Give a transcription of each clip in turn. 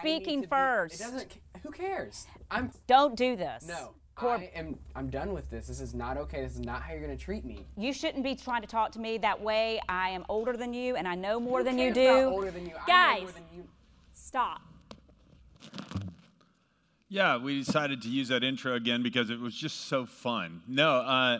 speaking It first. doesn't. Who cares? I'm Don't do this. no. Cor- I am. I'm done with this. This is not okay. This is not how you're gonna treat me. you shouldn't be trying to talk to me that way. I am older than you, and I know more Who than you cares do. about older than you? I know Guys, more than you. stop. Yeah, we decided to use that intro again because it was just so fun. No, uh,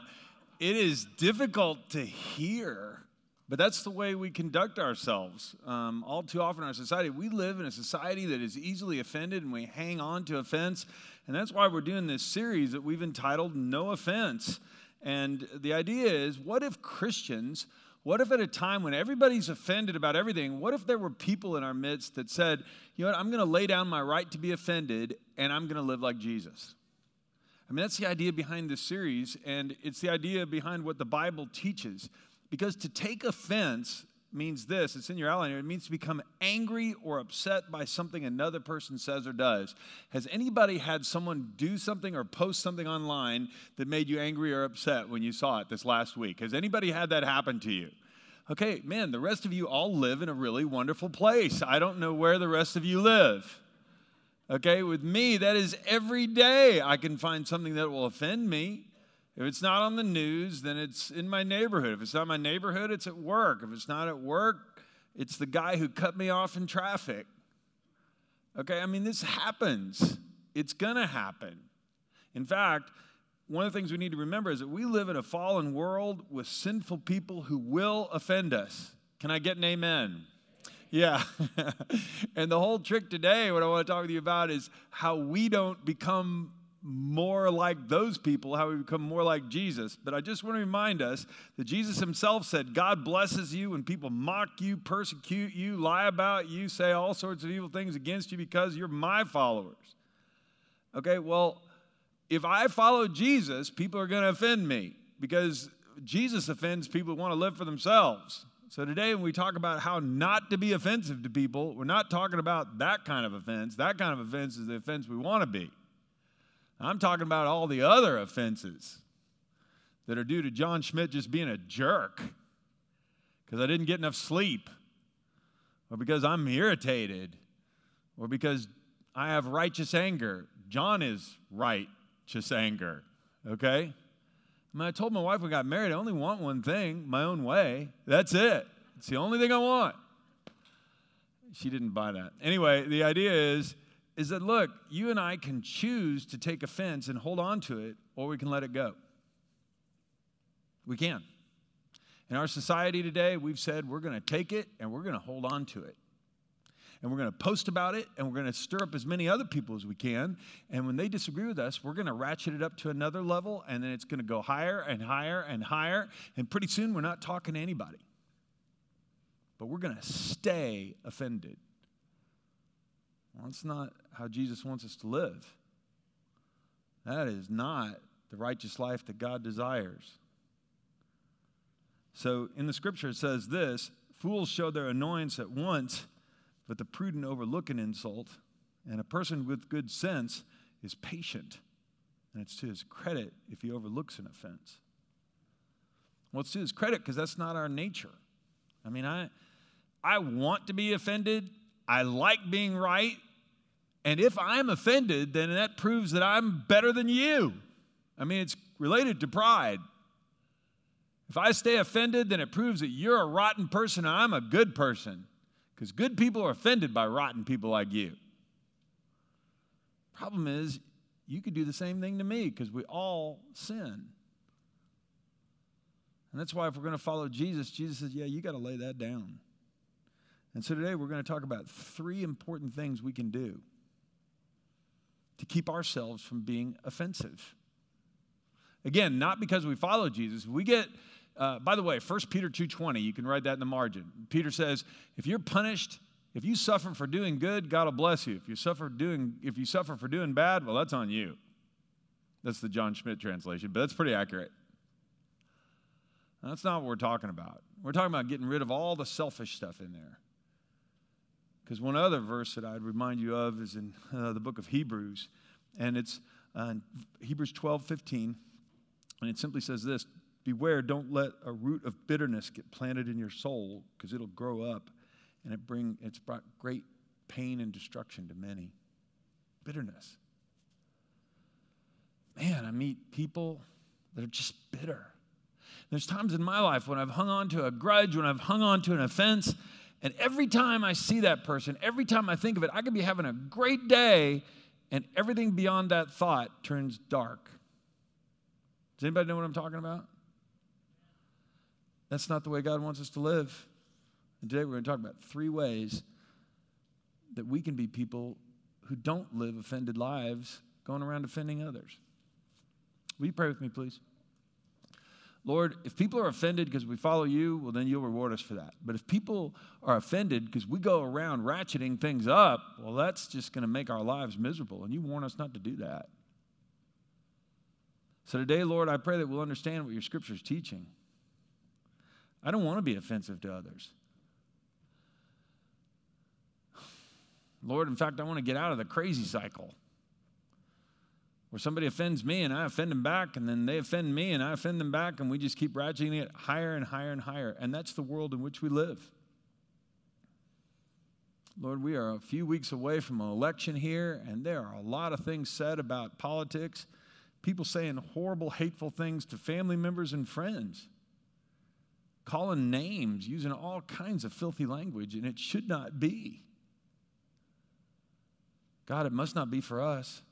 it is difficult to hear, but that's the way we conduct ourselves. Um, all too often in our society, we live in a society that is easily offended and we hang on to offense. And that's why we're doing this series that we've entitled No Offense. And the idea is what if Christians what if at a time when everybody's offended about everything, what if there were people in our midst that said, you know what, I'm going to lay down my right to be offended and I'm going to live like Jesus? I mean, that's the idea behind this series, and it's the idea behind what the Bible teaches. Because to take offense means this it's in your outline here, it means to become angry or upset by something another person says or does. Has anybody had someone do something or post something online that made you angry or upset when you saw it this last week? Has anybody had that happen to you? Okay, man, the rest of you all live in a really wonderful place. I don't know where the rest of you live. Okay, with me, that is every day I can find something that will offend me. If it's not on the news, then it's in my neighborhood. If it's not my neighborhood, it's at work. If it's not at work, it's the guy who cut me off in traffic. Okay, I mean, this happens. It's gonna happen. In fact, one of the things we need to remember is that we live in a fallen world with sinful people who will offend us. Can I get an amen? Yeah. and the whole trick today, what I want to talk with you about is how we don't become more like those people, how we become more like Jesus. But I just want to remind us that Jesus himself said, God blesses you when people mock you, persecute you, lie about you, say all sorts of evil things against you because you're my followers. Okay, well, if I follow Jesus, people are going to offend me because Jesus offends people who want to live for themselves. So today, when we talk about how not to be offensive to people, we're not talking about that kind of offense. That kind of offense is the offense we want to be. I'm talking about all the other offenses that are due to John Schmidt just being a jerk because I didn't get enough sleep, or because I'm irritated, or because I have righteous anger. John is righteous anger, okay? I mean, I told my wife we got married, I only want one thing, my own way. That's it. It's the only thing I want. She didn't buy that. Anyway, the idea is is that look, you and I can choose to take offense and hold on to it, or we can let it go. We can. In our society today, we've said we're going to take it and we're going to hold on to it. And we're going to post about it and we're going to stir up as many other people as we can. And when they disagree with us, we're going to ratchet it up to another level and then it's going to go higher and higher and higher. And pretty soon we're not talking to anybody. But we're going to stay offended. Well, that's not how Jesus wants us to live. That is not the righteous life that God desires. So in the scripture, it says this Fools show their annoyance at once, but the prudent overlook an insult, and a person with good sense is patient. And it's to his credit if he overlooks an offense. Well, it's to his credit because that's not our nature. I mean, I, I want to be offended. I like being right. And if I'm offended, then that proves that I'm better than you. I mean, it's related to pride. If I stay offended, then it proves that you're a rotten person and I'm a good person. Because good people are offended by rotten people like you. Problem is, you could do the same thing to me because we all sin. And that's why if we're going to follow Jesus, Jesus says, yeah, you got to lay that down. And so today we're going to talk about three important things we can do to keep ourselves from being offensive. Again, not because we follow Jesus. We get, uh, by the way, 1 Peter 2.20, you can write that in the margin. Peter says, if you're punished, if you suffer for doing good, God will bless you. If you suffer doing, if you suffer for doing bad, well, that's on you. That's the John Schmidt translation, but that's pretty accurate. That's not what we're talking about. We're talking about getting rid of all the selfish stuff in there. Because one other verse that I'd remind you of is in uh, the book of Hebrews, and it's uh, Hebrews 12 15, and it simply says this Beware, don't let a root of bitterness get planted in your soul, because it'll grow up and it bring, it's brought great pain and destruction to many. Bitterness. Man, I meet people that are just bitter. There's times in my life when I've hung on to a grudge, when I've hung on to an offense, and every time I see that person, every time I think of it, I could be having a great day, and everything beyond that thought turns dark. Does anybody know what I'm talking about? That's not the way God wants us to live. And today we're going to talk about three ways that we can be people who don't live offended lives going around offending others. Will you pray with me, please? Lord, if people are offended because we follow you, well, then you'll reward us for that. But if people are offended because we go around ratcheting things up, well, that's just going to make our lives miserable. And you warn us not to do that. So today, Lord, I pray that we'll understand what your scripture is teaching. I don't want to be offensive to others. Lord, in fact, I want to get out of the crazy cycle where somebody offends me and I offend them back, and then they offend me and I offend them back, and we just keep ratcheting it higher and higher and higher. And that's the world in which we live. Lord, we are a few weeks away from an election here, and there are a lot of things said about politics. People saying horrible, hateful things to family members and friends, calling names, using all kinds of filthy language, and it should not be. God, it must not be for us.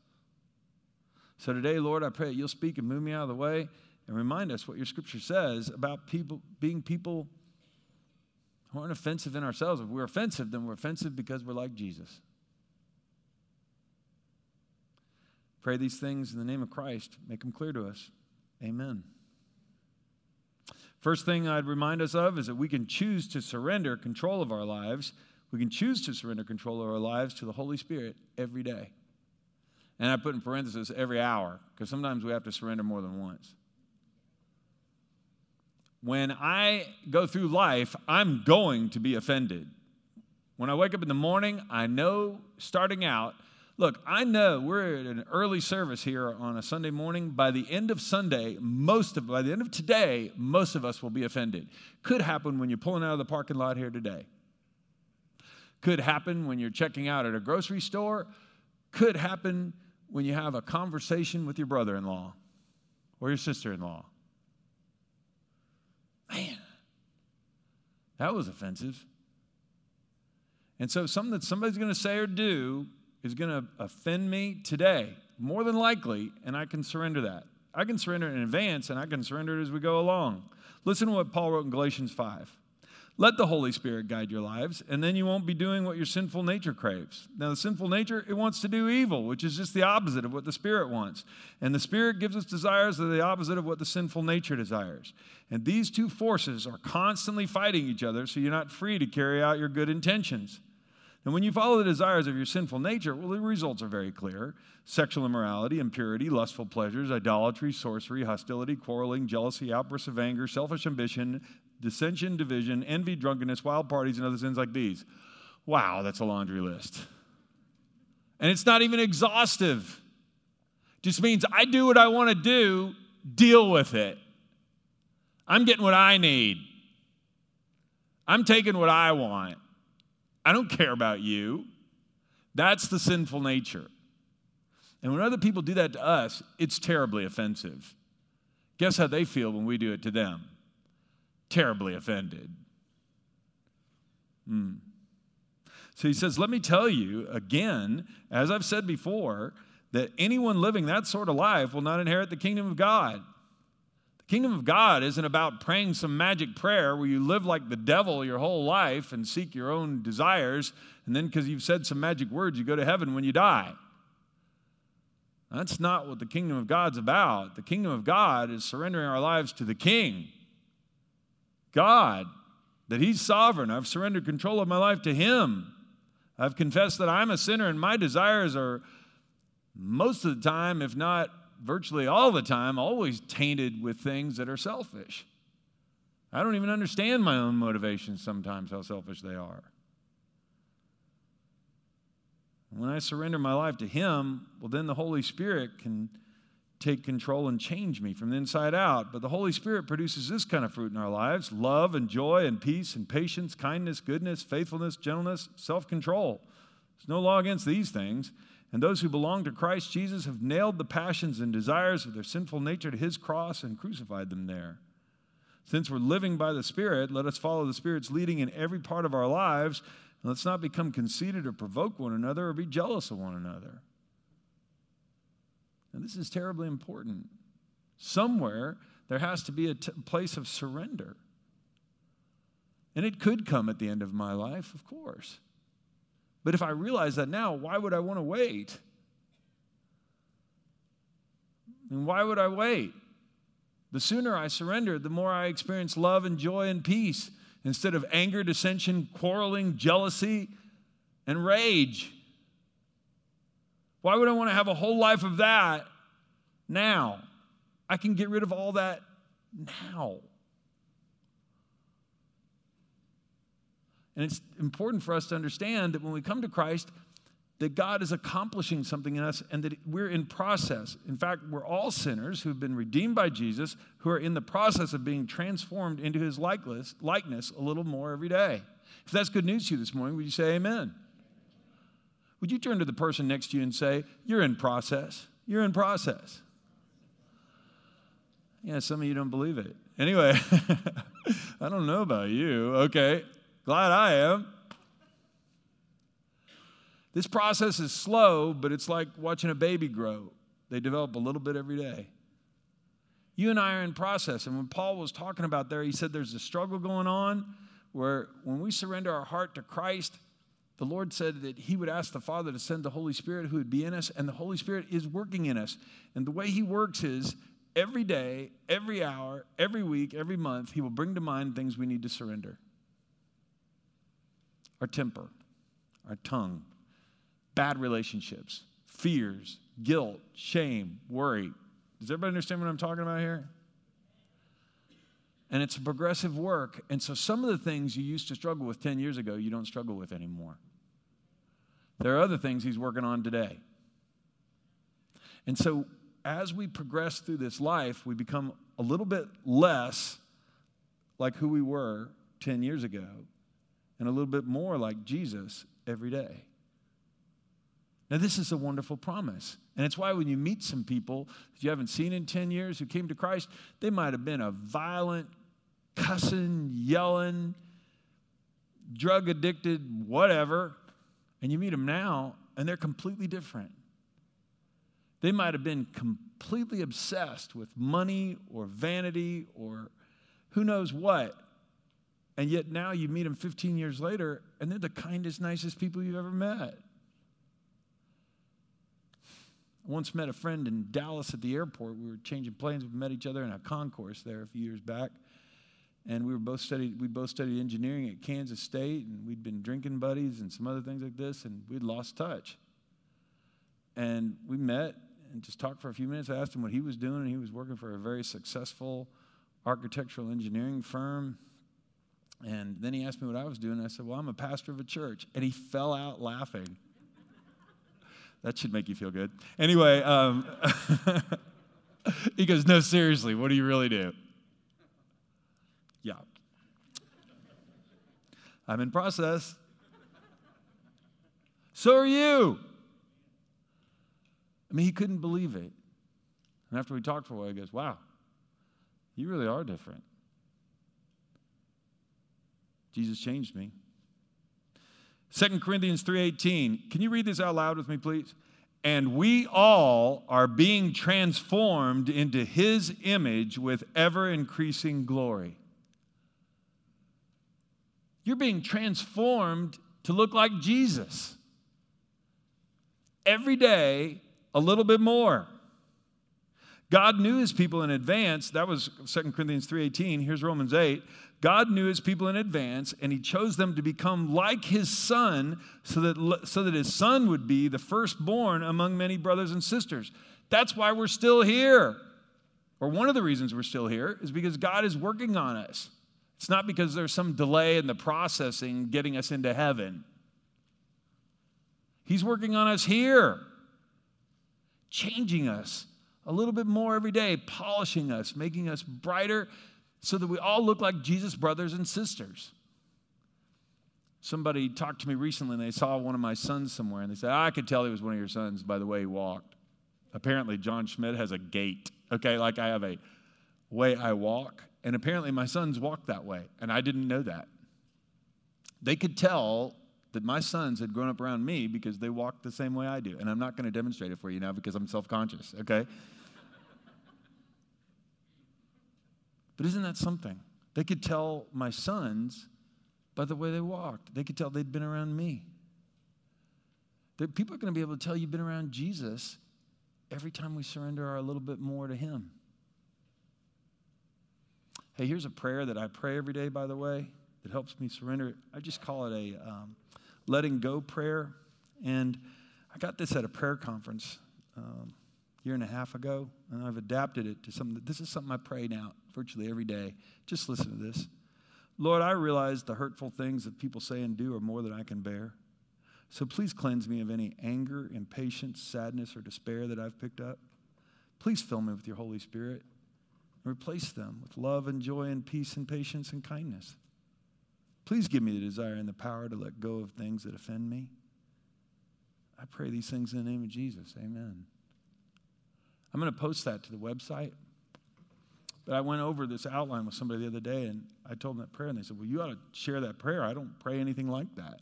So today, Lord, I pray that you'll speak and move me out of the way and remind us what your scripture says about people being people who aren't offensive in ourselves. If we're offensive, then we're offensive because we're like Jesus. Pray these things in the name of Christ. Make them clear to us. Amen. First thing I'd remind us of is that we can choose to surrender control of our lives. We can choose to surrender control of our lives to the Holy Spirit every day. And I put in parenthesis every hour, because sometimes we have to surrender more than once. When I go through life, I'm going to be offended. When I wake up in the morning, I know starting out, look, I know we're at an early service here on a Sunday morning. By the end of Sunday, most of by the end of today, most of us will be offended. Could happen when you're pulling out of the parking lot here today. Could happen when you're checking out at a grocery store. Could happen when you have a conversation with your brother in law or your sister in law. Man, that was offensive. And so, something that somebody's going to say or do is going to offend me today, more than likely, and I can surrender that. I can surrender it in advance and I can surrender it as we go along. Listen to what Paul wrote in Galatians 5. Let the Holy Spirit guide your lives, and then you won't be doing what your sinful nature craves. Now, the sinful nature, it wants to do evil, which is just the opposite of what the Spirit wants. And the Spirit gives us desires that are the opposite of what the sinful nature desires. And these two forces are constantly fighting each other, so you're not free to carry out your good intentions. And when you follow the desires of your sinful nature, well, the results are very clear sexual immorality, impurity, lustful pleasures, idolatry, sorcery, hostility, quarreling, jealousy, outbursts of anger, selfish ambition, dissension, division, envy, drunkenness, wild parties, and other sins like these. Wow, that's a laundry list. And it's not even exhaustive. Just means I do what I want to do, deal with it. I'm getting what I need. I'm taking what I want. I don't care about you. That's the sinful nature. And when other people do that to us, it's terribly offensive. Guess how they feel when we do it to them? Terribly offended. Hmm. So he says, Let me tell you again, as I've said before, that anyone living that sort of life will not inherit the kingdom of God. The kingdom of God isn't about praying some magic prayer where you live like the devil your whole life and seek your own desires, and then because you've said some magic words, you go to heaven when you die. That's not what the kingdom of God's about. The kingdom of God is surrendering our lives to the king God, that He's sovereign. I've surrendered control of my life to Him. I've confessed that I'm a sinner and my desires are most of the time, if not virtually all the time, always tainted with things that are selfish. I don't even understand my own motivations sometimes, how selfish they are. When I surrender my life to Him, well, then the Holy Spirit can take control and change me from the inside out. But the Holy Spirit produces this kind of fruit in our lives love and joy and peace and patience, kindness, goodness, faithfulness, gentleness, self control. There's no law against these things. And those who belong to Christ Jesus have nailed the passions and desires of their sinful nature to his cross and crucified them there. Since we're living by the Spirit, let us follow the Spirit's leading in every part of our lives. And let's not become conceited or provoke one another or be jealous of one another. And this is terribly important. Somewhere, there has to be a t- place of surrender. And it could come at the end of my life, of course. But if I realize that now, why would I want to wait? And why would I wait? The sooner I surrender, the more I experience love and joy and peace instead of anger, dissension, quarreling, jealousy, and rage. Why would I want to have a whole life of that now? I can get rid of all that now. And it's important for us to understand that when we come to Christ, that God is accomplishing something in us and that we're in process. In fact, we're all sinners who've been redeemed by Jesus, who are in the process of being transformed into his likeness, likeness a little more every day. If that's good news to you this morning, would you say amen? Would you turn to the person next to you and say, You're in process? You're in process. Yeah, some of you don't believe it. Anyway, I don't know about you. Okay. Glad I am. This process is slow, but it's like watching a baby grow. They develop a little bit every day. You and I are in process. And when Paul was talking about there, he said there's a struggle going on where when we surrender our heart to Christ, the Lord said that He would ask the Father to send the Holy Spirit who would be in us, and the Holy Spirit is working in us. And the way He works is every day, every hour, every week, every month, He will bring to mind things we need to surrender our temper, our tongue, bad relationships, fears, guilt, shame, worry. Does everybody understand what I'm talking about here? And it's a progressive work. And so some of the things you used to struggle with 10 years ago, you don't struggle with anymore. There are other things he's working on today. And so as we progress through this life, we become a little bit less like who we were 10 years ago and a little bit more like Jesus every day. Now, this is a wonderful promise. And it's why when you meet some people that you haven't seen in 10 years who came to Christ, they might have been a violent, cussing, yelling, drug addicted, whatever. And you meet them now, and they're completely different. They might have been completely obsessed with money or vanity or who knows what. And yet now you meet them 15 years later, and they're the kindest, nicest people you've ever met. I once met a friend in Dallas at the airport. We were changing planes. We met each other in a concourse there a few years back. And we were both studied, we both studied engineering at Kansas State, and we'd been drinking buddies and some other things like this, and we'd lost touch. And we met and just talked for a few minutes. I asked him what he was doing, and he was working for a very successful architectural engineering firm. And then he asked me what I was doing. I said, Well, I'm a pastor of a church. And he fell out laughing. that should make you feel good. Anyway, um, he goes, No, seriously, what do you really do? Yeah. I'm in process. So are you. I mean, he couldn't believe it. And after we talked for a while, he goes, Wow, you really are different. Jesus changed me. 2 Corinthians 3:18. Can you read this out loud with me please? And we all are being transformed into his image with ever increasing glory. You're being transformed to look like Jesus. Every day, a little bit more. God knew his people in advance. That was 2 Corinthians 3:18. Here's Romans 8. God knew his people in advance, and he chose them to become like his son so that, so that his son would be the firstborn among many brothers and sisters. That's why we're still here. Or one of the reasons we're still here is because God is working on us. It's not because there's some delay in the processing getting us into heaven. He's working on us here, changing us a little bit more every day, polishing us, making us brighter so that we all look like Jesus' brothers and sisters. Somebody talked to me recently and they saw one of my sons somewhere and they said, I could tell he was one of your sons by the way he walked. Apparently, John Schmidt has a gait, okay? Like I have a way I walk. And apparently, my sons walk that way, and I didn't know that. They could tell that my sons had grown up around me because they walked the same way I do. And I'm not going to demonstrate it for you now because I'm self conscious, okay? but isn't that something? They could tell my sons by the way they walked, they could tell they'd been around me. People are going to be able to tell you've been around Jesus every time we surrender our little bit more to Him. Hey, here's a prayer that I pray every day, by the way, that helps me surrender. I just call it a um, letting go prayer. And I got this at a prayer conference um, a year and a half ago, and I've adapted it to something. That, this is something I pray now virtually every day. Just listen to this. Lord, I realize the hurtful things that people say and do are more than I can bear. So please cleanse me of any anger, impatience, sadness, or despair that I've picked up. Please fill me with your Holy Spirit replace them with love and joy and peace and patience and kindness. Please give me the desire and the power to let go of things that offend me. I pray these things in the name of Jesus. Amen. I'm going to post that to the website. But I went over this outline with somebody the other day and I told them that prayer, and they said, Well, you ought to share that prayer. I don't pray anything like that.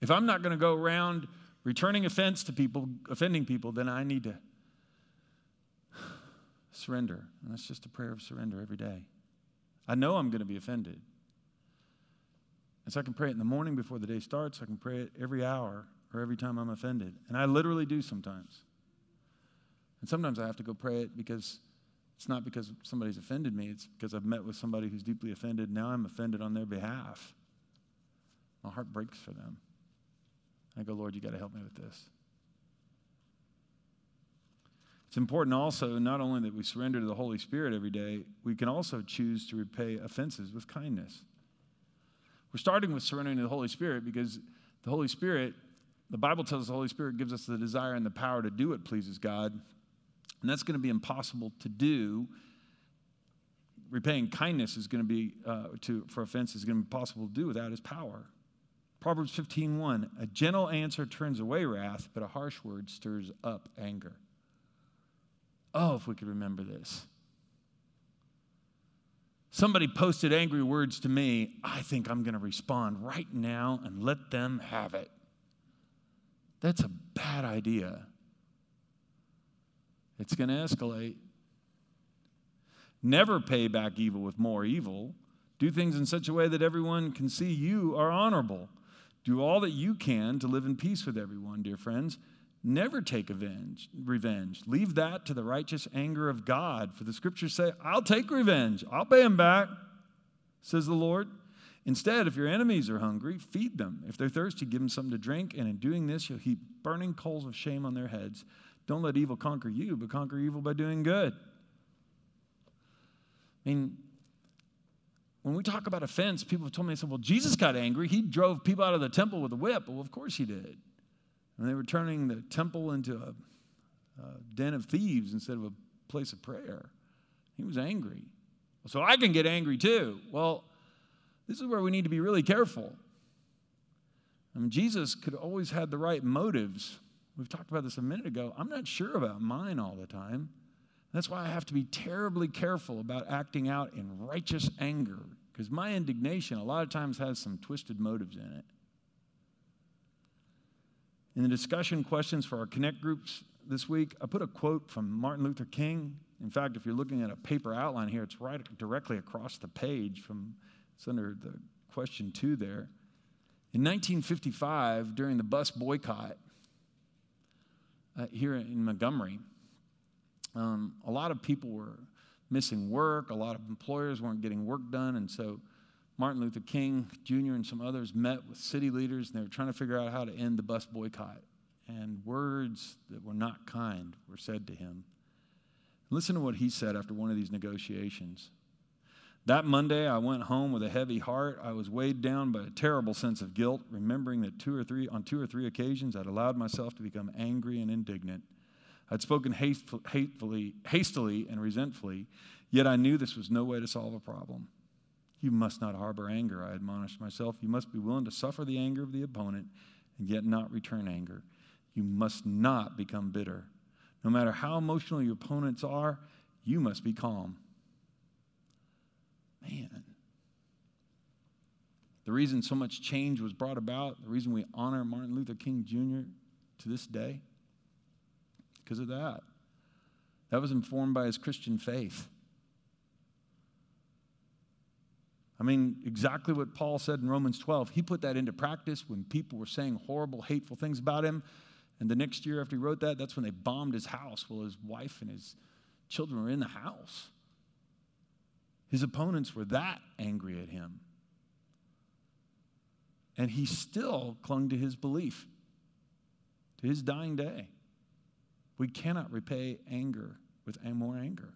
If I'm not going to go around returning offense to people, offending people, then I need to surrender. And that's just a prayer of surrender every day. I know I'm going to be offended. And so I can pray it in the morning before the day starts. I can pray it every hour or every time I'm offended. And I literally do sometimes. And sometimes I have to go pray it because it's not because somebody's offended me, it's because I've met with somebody who's deeply offended. Now I'm offended on their behalf. My heart breaks for them. I go, Lord, you got to help me with this. It's important also not only that we surrender to the Holy Spirit every day, we can also choose to repay offenses with kindness. We're starting with surrendering to the Holy Spirit because the Holy Spirit, the Bible tells us the Holy Spirit gives us the desire and the power to do what pleases God. And that's going to be impossible to do. Repaying kindness is going to be, uh, to, for offense, is going to be possible to do without his power. Proverbs 15:1 A gentle answer turns away wrath, but a harsh word stirs up anger. Oh, if we could remember this. Somebody posted angry words to me. I think I'm going to respond right now and let them have it. That's a bad idea. It's going to escalate. Never pay back evil with more evil. Do things in such a way that everyone can see you are honorable. Do all that you can to live in peace with everyone, dear friends. Never take revenge, revenge. Leave that to the righteous anger of God. For the scriptures say, I'll take revenge. I'll pay them back, says the Lord. Instead, if your enemies are hungry, feed them. If they're thirsty, give them something to drink. And in doing this, you'll heap burning coals of shame on their heads. Don't let evil conquer you, but conquer evil by doing good. I mean, when we talk about offense, people have told me, they said, well, Jesus got angry. He drove people out of the temple with a whip. Well, of course he did. And they were turning the temple into a, a den of thieves instead of a place of prayer. He was angry. So I can get angry too. Well, this is where we need to be really careful. I mean, Jesus could always had the right motives. We've talked about this a minute ago. I'm not sure about mine all the time. That's why I have to be terribly careful about acting out in righteous anger, because my indignation a lot of times has some twisted motives in it. In the discussion questions for our Connect groups this week, I put a quote from Martin Luther King. In fact, if you're looking at a paper outline here, it's right directly across the page from, it's under the question two there. In 1955, during the bus boycott uh, here in Montgomery, um, a lot of people were missing work, a lot of employers weren't getting work done, and so Martin Luther King Jr. and some others met with city leaders and they were trying to figure out how to end the bus boycott. And words that were not kind were said to him. Listen to what he said after one of these negotiations. That Monday, I went home with a heavy heart. I was weighed down by a terrible sense of guilt, remembering that two or three, on two or three occasions I'd allowed myself to become angry and indignant. I'd spoken hatefully, hastily and resentfully, yet I knew this was no way to solve a problem. You must not harbor anger, I admonished myself. You must be willing to suffer the anger of the opponent and yet not return anger. You must not become bitter. No matter how emotional your opponents are, you must be calm. Man. The reason so much change was brought about, the reason we honor Martin Luther King Jr. to this day, because of that. That was informed by his Christian faith. I mean, exactly what Paul said in Romans 12. He put that into practice when people were saying horrible, hateful things about him. And the next year after he wrote that, that's when they bombed his house while his wife and his children were in the house. His opponents were that angry at him. And he still clung to his belief to his dying day. We cannot repay anger with more anger.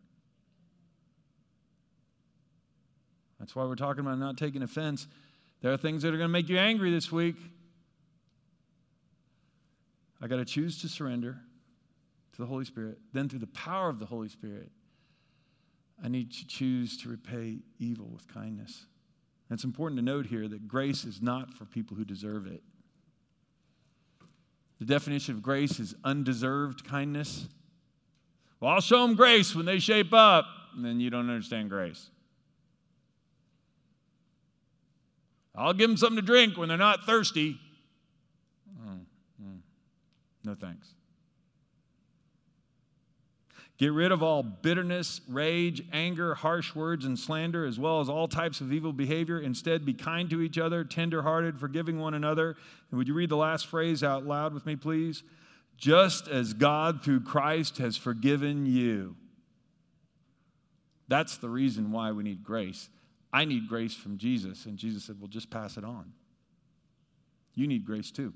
That's why we're talking about not taking offense. There are things that are going to make you angry this week. I got to choose to surrender to the Holy Spirit. Then, through the power of the Holy Spirit, I need to choose to repay evil with kindness. And it's important to note here that grace is not for people who deserve it. The definition of grace is undeserved kindness. Well, I'll show them grace when they shape up, and then you don't understand grace. I'll give them something to drink when they're not thirsty. Mm, mm. No thanks. Get rid of all bitterness, rage, anger, harsh words, and slander, as well as all types of evil behavior. Instead, be kind to each other, tenderhearted, forgiving one another. And would you read the last phrase out loud with me, please? Just as God through Christ has forgiven you. That's the reason why we need grace. I need grace from Jesus. And Jesus said, Well, just pass it on. You need grace too,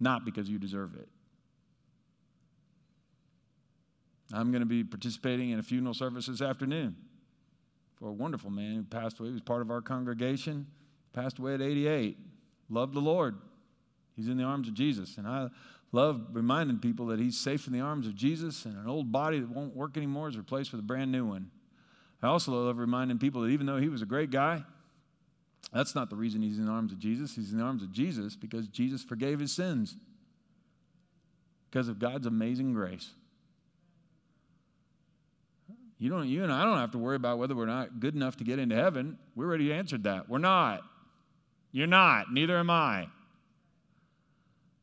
not because you deserve it. I'm going to be participating in a funeral service this afternoon for a wonderful man who passed away. He was part of our congregation, passed away at 88. Loved the Lord. He's in the arms of Jesus. And I love reminding people that he's safe in the arms of Jesus, and an old body that won't work anymore is replaced with a brand new one. I also love reminding people that even though he was a great guy, that's not the reason he's in the arms of Jesus. He's in the arms of Jesus because Jesus forgave his sins because of God's amazing grace. You, don't, you and I don't have to worry about whether we're not good enough to get into heaven. We already answered that. We're not. You're not. Neither am I.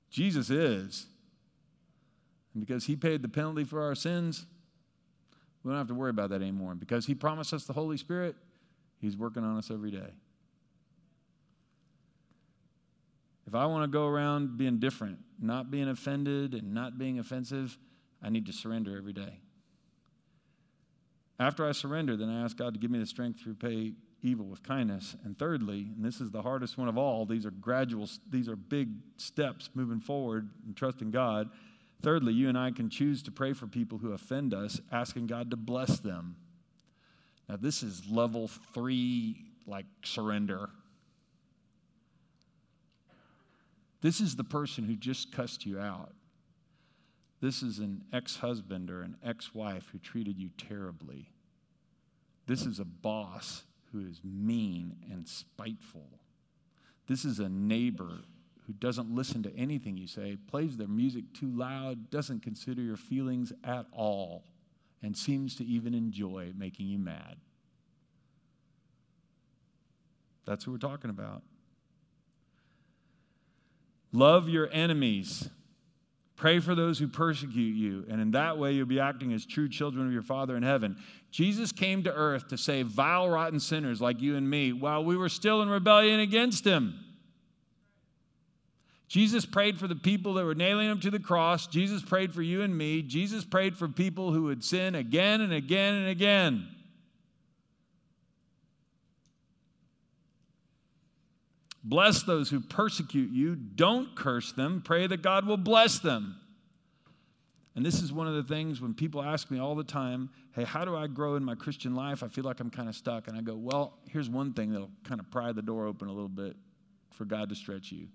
Jesus is. And because he paid the penalty for our sins, we don't have to worry about that anymore. And because he promised us the Holy Spirit, he's working on us every day. If I want to go around being different, not being offended and not being offensive, I need to surrender every day. After I surrender, then I ask God to give me the strength to repay evil with kindness. And thirdly, and this is the hardest one of all, these are gradual, these are big steps moving forward and trusting God. Thirdly, you and I can choose to pray for people who offend us, asking God to bless them. Now, this is level three, like surrender. This is the person who just cussed you out. This is an ex husband or an ex wife who treated you terribly. This is a boss who is mean and spiteful. This is a neighbor who doesn't listen to anything you say, plays their music too loud, doesn't consider your feelings at all, and seems to even enjoy making you mad. That's what we're talking about. Love your enemies. Pray for those who persecute you, and in that way you'll be acting as true children of your Father in heaven. Jesus came to earth to save vile, rotten sinners like you and me while we were still in rebellion against him. Jesus prayed for the people that were nailing him to the cross. Jesus prayed for you and me. Jesus prayed for people who would sin again and again and again. Bless those who persecute you. Don't curse them. Pray that God will bless them. And this is one of the things when people ask me all the time, hey, how do I grow in my Christian life? I feel like I'm kind of stuck. And I go, well, here's one thing that'll kind of pry the door open a little bit for God to stretch you.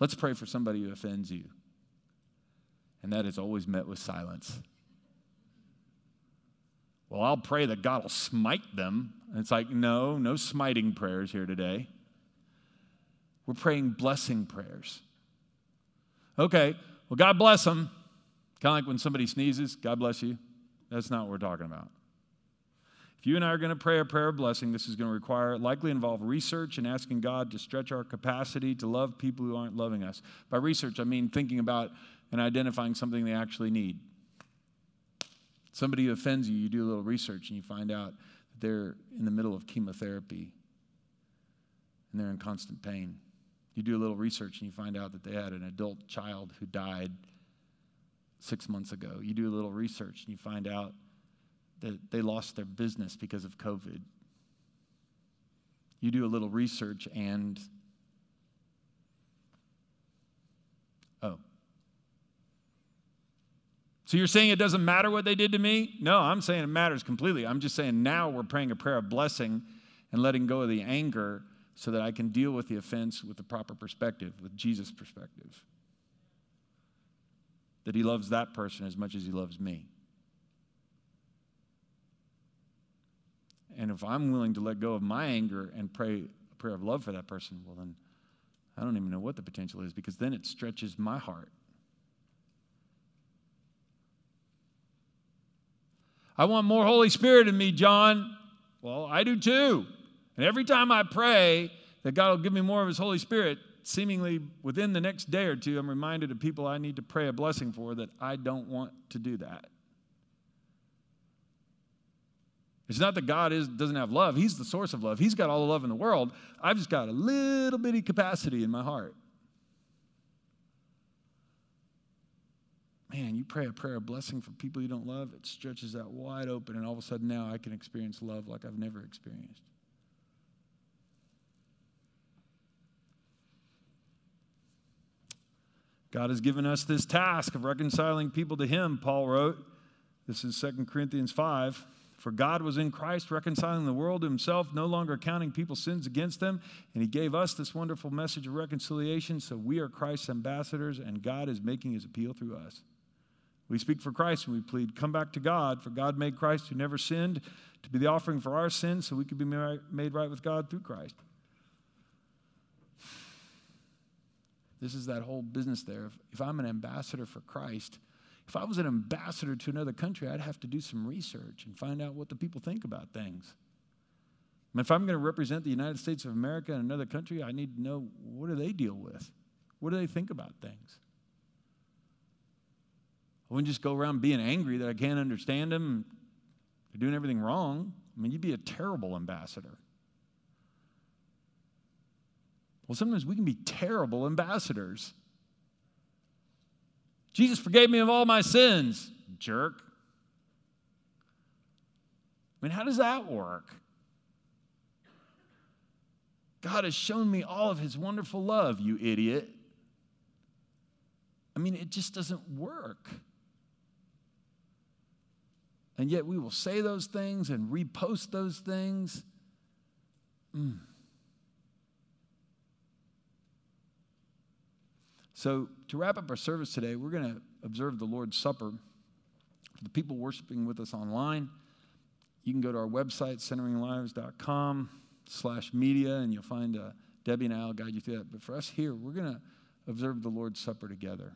Let's pray for somebody who offends you. And that is always met with silence. well, I'll pray that God will smite them. And it's like, no, no smiting prayers here today. We're praying blessing prayers. Okay, well, God bless them. Kind of like when somebody sneezes, God bless you. That's not what we're talking about. You and I are going to pray a prayer of blessing, this is going to require, likely involve research and asking God to stretch our capacity to love people who aren't loving us. By research, I mean thinking about and identifying something they actually need. Somebody offends you, you do a little research and you find out that they're in the middle of chemotherapy and they're in constant pain. You do a little research and you find out that they had an adult child who died six months ago. You do a little research and you find out that they lost their business because of COVID. You do a little research and, oh. So you're saying it doesn't matter what they did to me? No, I'm saying it matters completely. I'm just saying now we're praying a prayer of blessing and letting go of the anger so that I can deal with the offense with the proper perspective, with Jesus' perspective. That he loves that person as much as he loves me. And if I'm willing to let go of my anger and pray a prayer of love for that person, well, then I don't even know what the potential is because then it stretches my heart. I want more Holy Spirit in me, John. Well, I do too. And every time I pray that God will give me more of His Holy Spirit, seemingly within the next day or two, I'm reminded of people I need to pray a blessing for that I don't want to do that. It's not that God is, doesn't have love. He's the source of love. He's got all the love in the world. I've just got a little bitty capacity in my heart. Man, you pray a prayer of blessing for people you don't love, it stretches out wide open, and all of a sudden now I can experience love like I've never experienced. God has given us this task of reconciling people to Him, Paul wrote. This is 2 Corinthians 5. For God was in Christ reconciling the world to himself, no longer counting people's sins against them. And he gave us this wonderful message of reconciliation. So we are Christ's ambassadors, and God is making his appeal through us. We speak for Christ and we plead, Come back to God, for God made Christ who never sinned to be the offering for our sins so we could be made right with God through Christ. This is that whole business there. If I'm an ambassador for Christ, if I was an ambassador to another country, I'd have to do some research and find out what the people think about things. Mean, if I'm going to represent the United States of America in another country, I need to know what do they deal with? What do they think about things? I wouldn't just go around being angry that I can't understand them. They're doing everything wrong. I mean, you'd be a terrible ambassador. Well, sometimes we can be terrible ambassadors. Jesus forgave me of all my sins. Jerk. I mean, how does that work? God has shown me all of his wonderful love, you idiot. I mean, it just doesn't work. And yet we will say those things and repost those things. Mm. So, to wrap up our service today, we're going to observe the Lord's Supper. For the people worshiping with us online, you can go to our website, centeringlives.com slash media, and you'll find uh, Debbie and I will guide you through that. But for us here, we're going to observe the Lord's Supper together.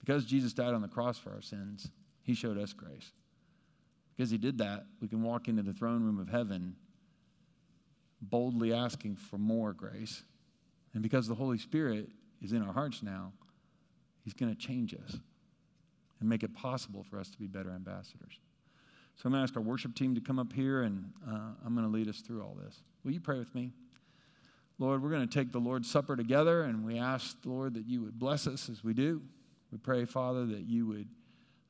Because Jesus died on the cross for our sins, he showed us grace. Because he did that, we can walk into the throne room of heaven boldly asking for more grace and because the Holy Spirit is in our hearts now, He's going to change us and make it possible for us to be better ambassadors. So I'm going to ask our worship team to come up here and uh, I'm going to lead us through all this. Will you pray with me? Lord, we're going to take the Lord's Supper together and we ask, Lord, that you would bless us as we do. We pray, Father, that you would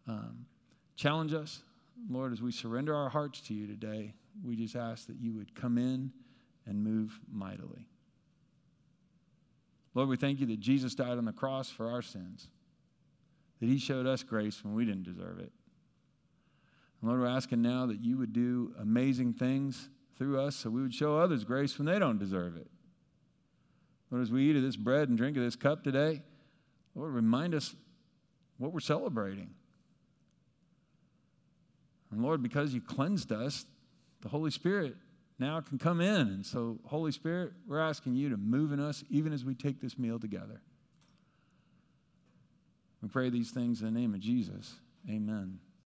um, challenge us. Lord, as we surrender our hearts to you today, we just ask that you would come in and move mightily. Lord, we thank you that Jesus died on the cross for our sins, that he showed us grace when we didn't deserve it. And Lord, we're asking now that you would do amazing things through us so we would show others grace when they don't deserve it. Lord, as we eat of this bread and drink of this cup today, Lord, remind us what we're celebrating. And Lord, because you cleansed us, the Holy Spirit now can come in. And so, Holy Spirit, we're asking you to move in us even as we take this meal together. We pray these things in the name of Jesus. Amen.